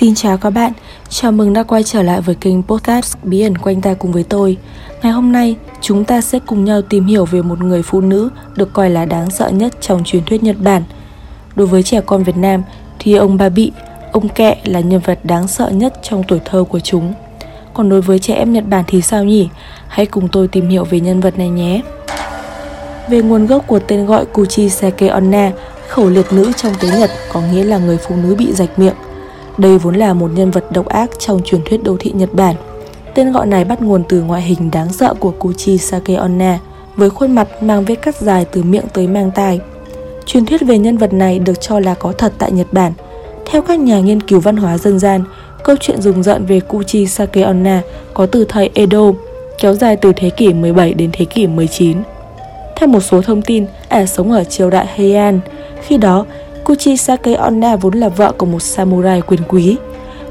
Xin chào các bạn, chào mừng đã quay trở lại với kênh podcast Bí ẩn quanh ta cùng với tôi. Ngày hôm nay, chúng ta sẽ cùng nhau tìm hiểu về một người phụ nữ được coi là đáng sợ nhất trong truyền thuyết Nhật Bản. Đối với trẻ con Việt Nam thì ông Ba Bị, ông Kẹ là nhân vật đáng sợ nhất trong tuổi thơ của chúng. Còn đối với trẻ em Nhật Bản thì sao nhỉ? Hãy cùng tôi tìm hiểu về nhân vật này nhé. Về nguồn gốc của tên gọi Kuchisake Onna, khẩu liệt nữ trong tiếng Nhật có nghĩa là người phụ nữ bị rạch miệng. Đây vốn là một nhân vật độc ác trong truyền thuyết đô thị Nhật Bản. Tên gọi này bắt nguồn từ ngoại hình đáng sợ của Kuchi Onna, với khuôn mặt mang vết cắt dài từ miệng tới mang tai. Truyền thuyết về nhân vật này được cho là có thật tại Nhật Bản. Theo các nhà nghiên cứu văn hóa dân gian, câu chuyện rùng rợn về Kuchi Onna có từ thời Edo, kéo dài từ thế kỷ 17 đến thế kỷ 19. Theo một số thông tin, ả sống ở triều đại Heian. Khi đó, Kuchisake Onna vốn là vợ của một samurai quyền quý.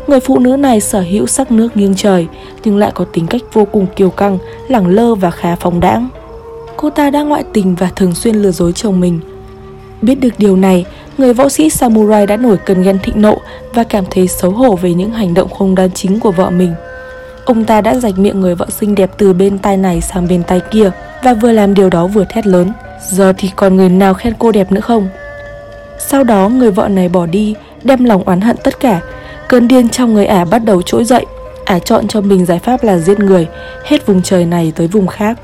Người phụ nữ này sở hữu sắc nước nghiêng trời, nhưng lại có tính cách vô cùng kiêu căng, lẳng lơ và khá phóng đãng. Cô ta đã ngoại tình và thường xuyên lừa dối chồng mình. Biết được điều này, người võ sĩ samurai đã nổi cơn ghen thịnh nộ và cảm thấy xấu hổ về những hành động không đoan chính của vợ mình. Ông ta đã rạch miệng người vợ xinh đẹp từ bên tai này sang bên tai kia và vừa làm điều đó vừa thét lớn. Giờ thì còn người nào khen cô đẹp nữa không? Sau đó người vợ này bỏ đi, đem lòng oán hận tất cả. Cơn điên trong người ả bắt đầu trỗi dậy. Ả chọn cho mình giải pháp là giết người, hết vùng trời này tới vùng khác.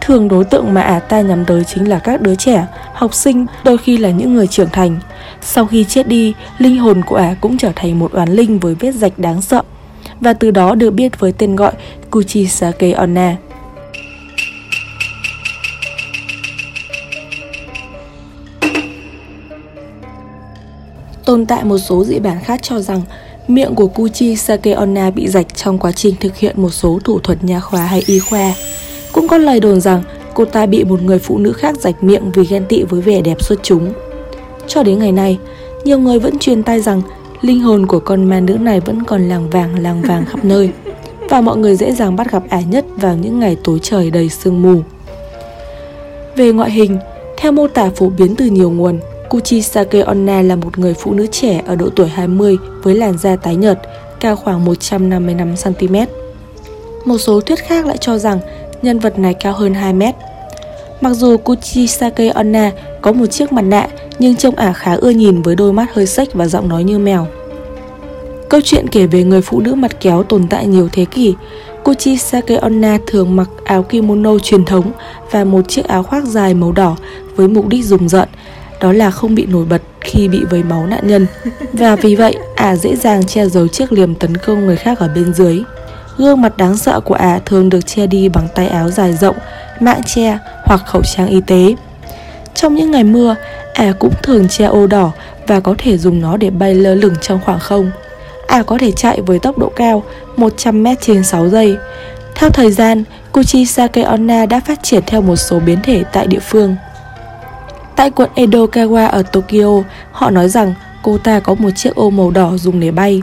Thường đối tượng mà ả ta nhắm tới chính là các đứa trẻ, học sinh, đôi khi là những người trưởng thành. Sau khi chết đi, linh hồn của ả cũng trở thành một oán linh với vết rạch đáng sợ và từ đó được biết với tên gọi Kuchisake Onna. Tồn tại một số dị bản khác cho rằng miệng của Kuchi Sakeonna bị rạch trong quá trình thực hiện một số thủ thuật nha khoa hay y khoa. Cũng có lời đồn rằng cô ta bị một người phụ nữ khác rạch miệng vì ghen tị với vẻ đẹp xuất chúng. Cho đến ngày nay, nhiều người vẫn truyền tay rằng linh hồn của con ma nữ này vẫn còn làng vàng làng vàng khắp nơi và mọi người dễ dàng bắt gặp ả nhất vào những ngày tối trời đầy sương mù. Về ngoại hình, theo mô tả phổ biến từ nhiều nguồn, Kuchi Sake Onna là một người phụ nữ trẻ ở độ tuổi 20 với làn da tái nhợt, cao khoảng 155cm. Một số thuyết khác lại cho rằng nhân vật này cao hơn 2 mét. Mặc dù Kuchi Sake Onna có một chiếc mặt nạ nhưng trông ả khá ưa nhìn với đôi mắt hơi sách và giọng nói như mèo. Câu chuyện kể về người phụ nữ mặt kéo tồn tại nhiều thế kỷ. Kuchi Sake Onna thường mặc áo kimono truyền thống và một chiếc áo khoác dài màu đỏ với mục đích rùng rợn đó là không bị nổi bật khi bị vấy máu nạn nhân và vì vậy ả dễ dàng che giấu chiếc liềm tấn công người khác ở bên dưới. Gương mặt đáng sợ của ả thường được che đi bằng tay áo dài rộng, mạng che hoặc khẩu trang y tế. Trong những ngày mưa, ả cũng thường che ô đỏ và có thể dùng nó để bay lơ lửng trong khoảng không. Ả có thể chạy với tốc độ cao 100m trên 6 giây. Theo thời gian, Kuchisake Onna đã phát triển theo một số biến thể tại địa phương. Tại quận Edokawa ở Tokyo, họ nói rằng cô ta có một chiếc ô màu đỏ dùng để bay.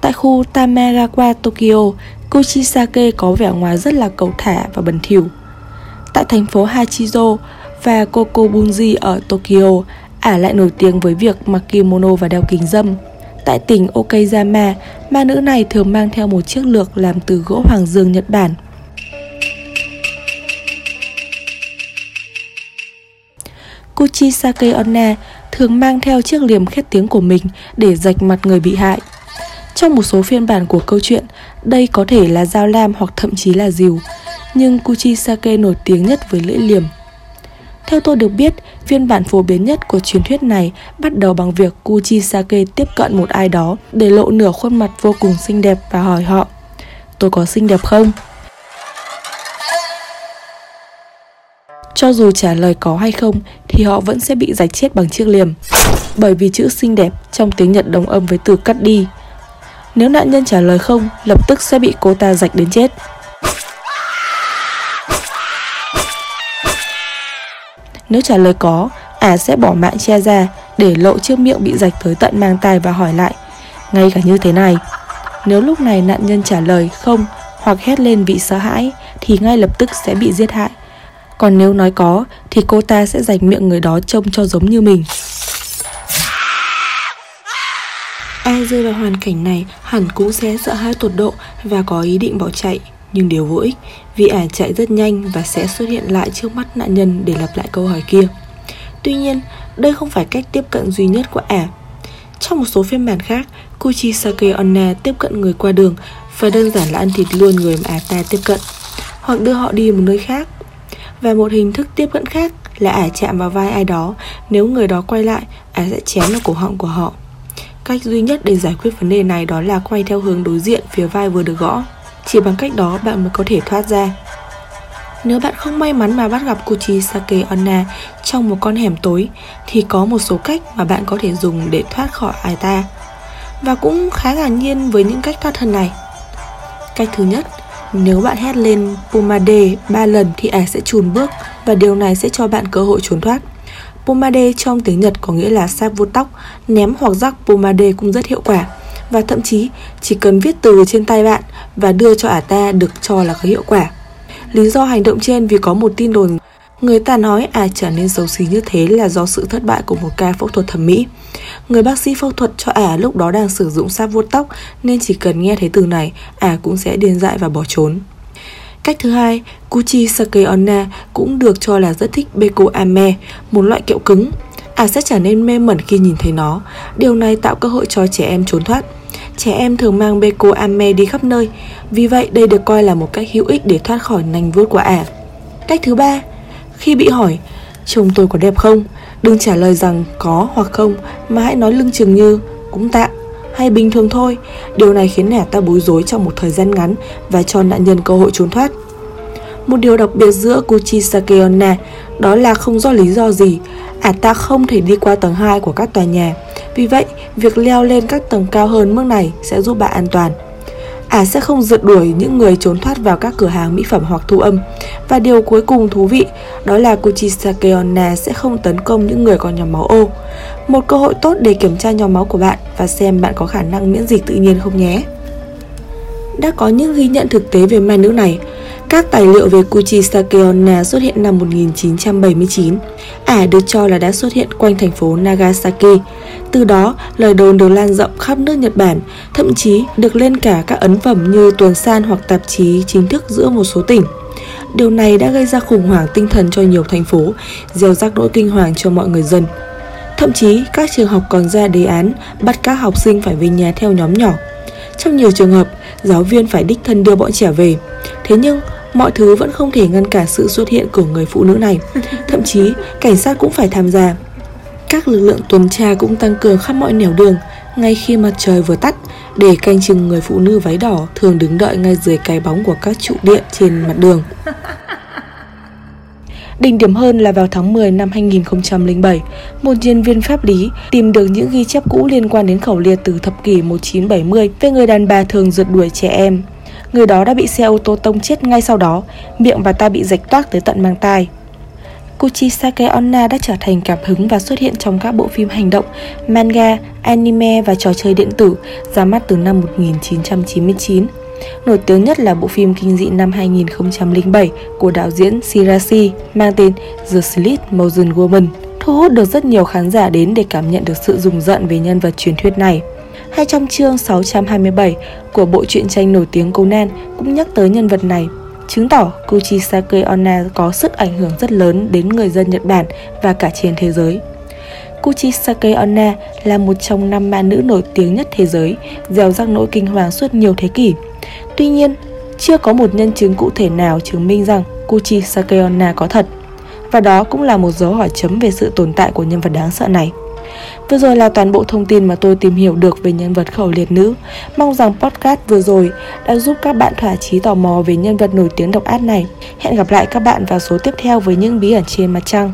Tại khu Tamagawa, Tokyo, Kuchisake có vẻ ngoài rất là cầu thả và bẩn thỉu. Tại thành phố Hachizo và Kokobunji ở Tokyo, ả lại nổi tiếng với việc mặc kimono và đeo kính dâm. Tại tỉnh Okayama, ma nữ này thường mang theo một chiếc lược làm từ gỗ hoàng dương Nhật Bản – Kuchisake Onna thường mang theo chiếc liềm khét tiếng của mình để rạch mặt người bị hại. Trong một số phiên bản của câu chuyện, đây có thể là dao lam hoặc thậm chí là rìu, nhưng Kuchisake nổi tiếng nhất với lưỡi liềm. Theo tôi được biết, phiên bản phổ biến nhất của truyền thuyết này bắt đầu bằng việc Kuchisake tiếp cận một ai đó để lộ nửa khuôn mặt vô cùng xinh đẹp và hỏi họ Tôi có xinh đẹp không? Cho dù trả lời có hay không thì họ vẫn sẽ bị rạch chết bằng chiếc liềm. Bởi vì chữ xinh đẹp trong tiếng Nhật đồng âm với từ cắt đi. Nếu nạn nhân trả lời không, lập tức sẽ bị cô ta rạch đến chết. Nếu trả lời có, ả sẽ bỏ mạng che ra để lộ chiếc miệng bị rạch tới tận mang tai và hỏi lại. Ngay cả như thế này, nếu lúc này nạn nhân trả lời không hoặc hét lên vì sợ hãi thì ngay lập tức sẽ bị giết hại. Còn nếu nói có thì cô ta sẽ dành miệng người đó trông cho giống như mình. Ai rơi vào hoàn cảnh này hẳn cũng sẽ sợ hãi tột độ và có ý định bỏ chạy. Nhưng điều vô ích vì ả chạy rất nhanh và sẽ xuất hiện lại trước mắt nạn nhân để lặp lại câu hỏi kia. Tuy nhiên, đây không phải cách tiếp cận duy nhất của ả. Trong một số phiên bản khác, Kuchisake Onna tiếp cận người qua đường và đơn giản là ăn thịt luôn người mà ả ta tiếp cận. Hoặc đưa họ đi một nơi khác và một hình thức tiếp cận khác là ả chạm vào vai ai đó Nếu người đó quay lại, ả sẽ chém vào cổ họng của họ Cách duy nhất để giải quyết vấn đề này đó là quay theo hướng đối diện phía vai vừa được gõ Chỉ bằng cách đó bạn mới có thể thoát ra nếu bạn không may mắn mà bắt gặp Kuchisake Onna trong một con hẻm tối thì có một số cách mà bạn có thể dùng để thoát khỏi ai ta. Và cũng khá ngạc nhiên với những cách thoát thân này. Cách thứ nhất, nếu bạn hét lên Pomade 3 lần thì ả sẽ chùn bước và điều này sẽ cho bạn cơ hội trốn thoát. Pomade trong tiếng Nhật có nghĩa là sáp vuốt tóc, ném hoặc rắc pomade cũng rất hiệu quả. Và thậm chí chỉ cần viết từ trên tay bạn và đưa cho ả ta được cho là có hiệu quả. Lý do hành động trên vì có một tin đồn Người ta nói à trở nên xấu xí như thế là do sự thất bại của một ca phẫu thuật thẩm mỹ Người bác sĩ phẫu thuật cho ả lúc đó đang sử dụng sáp vuốt tóc Nên chỉ cần nghe thấy từ này, ả cũng sẽ điên dại và bỏ trốn Cách thứ hai, Kuchi Sakeona cũng được cho là rất thích Beko Ame, một loại kẹo cứng. Ả sẽ trở nên mê mẩn khi nhìn thấy nó. Điều này tạo cơ hội cho trẻ em trốn thoát. Trẻ em thường mang Beko Ame đi khắp nơi, vì vậy đây được coi là một cách hữu ích để thoát khỏi nành vuốt của ả. Cách thứ ba, khi bị hỏi Chồng tôi có đẹp không? Đừng trả lời rằng có hoặc không Mà hãy nói lưng chừng như Cũng tạm hay bình thường thôi Điều này khiến nẻ ta bối rối trong một thời gian ngắn Và cho nạn nhân cơ hội trốn thoát. Một điều đặc biệt giữa Kuchisake Onna Đó là không do lý do gì Ả ta không thể đi qua tầng 2 của các tòa nhà. Vì vậy, việc leo lên các tầng cao hơn mức này sẽ giúp bạn an toàn. Ả à, sẽ không rượt đuổi những người trốn thoát vào các cửa hàng mỹ phẩm hoặc thu âm. Và điều cuối cùng thú vị đó là Kuchisakeona sẽ không tấn công những người có nhóm máu O. Một cơ hội tốt để kiểm tra nhóm máu của bạn và xem bạn có khả năng miễn dịch tự nhiên không nhé. Đã có những ghi nhận thực tế về ma nữ này. Các tài liệu về Kuchisake Onna xuất hiện năm 1979. Ả được cho là đã xuất hiện quanh thành phố Nagasaki. Từ đó, lời đồn được lan rộng khắp nước Nhật Bản, thậm chí được lên cả các ấn phẩm như tuần san hoặc tạp chí chính thức giữa một số tỉnh. Điều này đã gây ra khủng hoảng tinh thần cho nhiều thành phố, gieo rắc nỗi kinh hoàng cho mọi người dân. Thậm chí, các trường học còn ra đề án bắt các học sinh phải về nhà theo nhóm nhỏ. Trong nhiều trường hợp, giáo viên phải đích thân đưa bọn trẻ về. Thế nhưng, mọi thứ vẫn không thể ngăn cản sự xuất hiện của người phụ nữ này. Thậm chí, cảnh sát cũng phải tham gia. Các lực lượng tuần tra cũng tăng cường khắp mọi nẻo đường ngay khi mặt trời vừa tắt để canh chừng người phụ nữ váy đỏ thường đứng đợi ngay dưới cái bóng của các trụ điện trên mặt đường. Đỉnh điểm hơn là vào tháng 10 năm 2007, một nhân viên pháp lý tìm được những ghi chép cũ liên quan đến khẩu liệt từ thập kỷ 1970 về người đàn bà thường rượt đuổi trẻ em. Người đó đã bị xe ô tô tông chết ngay sau đó, miệng và tai bị rạch toác tới tận mang tai. Kuchisake Onna đã trở thành cảm hứng và xuất hiện trong các bộ phim hành động, manga, anime và trò chơi điện tử ra mắt từ năm 1999. Nổi tiếng nhất là bộ phim kinh dị năm 2007 của đạo diễn Shirashi mang tên The Slit Motion Woman, thu hút được rất nhiều khán giả đến để cảm nhận được sự rùng rợn về nhân vật truyền thuyết này. Hay trong chương 627 của bộ truyện tranh nổi tiếng Conan cũng nhắc tới nhân vật này chứng tỏ Kuchisake Onna có sức ảnh hưởng rất lớn đến người dân Nhật Bản và cả trên thế giới. Kuchisake Onna là một trong năm ma nữ nổi tiếng nhất thế giới, gieo rắc nỗi kinh hoàng suốt nhiều thế kỷ. Tuy nhiên, chưa có một nhân chứng cụ thể nào chứng minh rằng Kuchisake Onna có thật. Và đó cũng là một dấu hỏi chấm về sự tồn tại của nhân vật đáng sợ này. Vừa rồi là toàn bộ thông tin mà tôi tìm hiểu được về nhân vật khẩu liệt nữ. Mong rằng podcast vừa rồi đã giúp các bạn thỏa chí tò mò về nhân vật nổi tiếng độc ác này. Hẹn gặp lại các bạn vào số tiếp theo với những bí ẩn trên mặt trăng.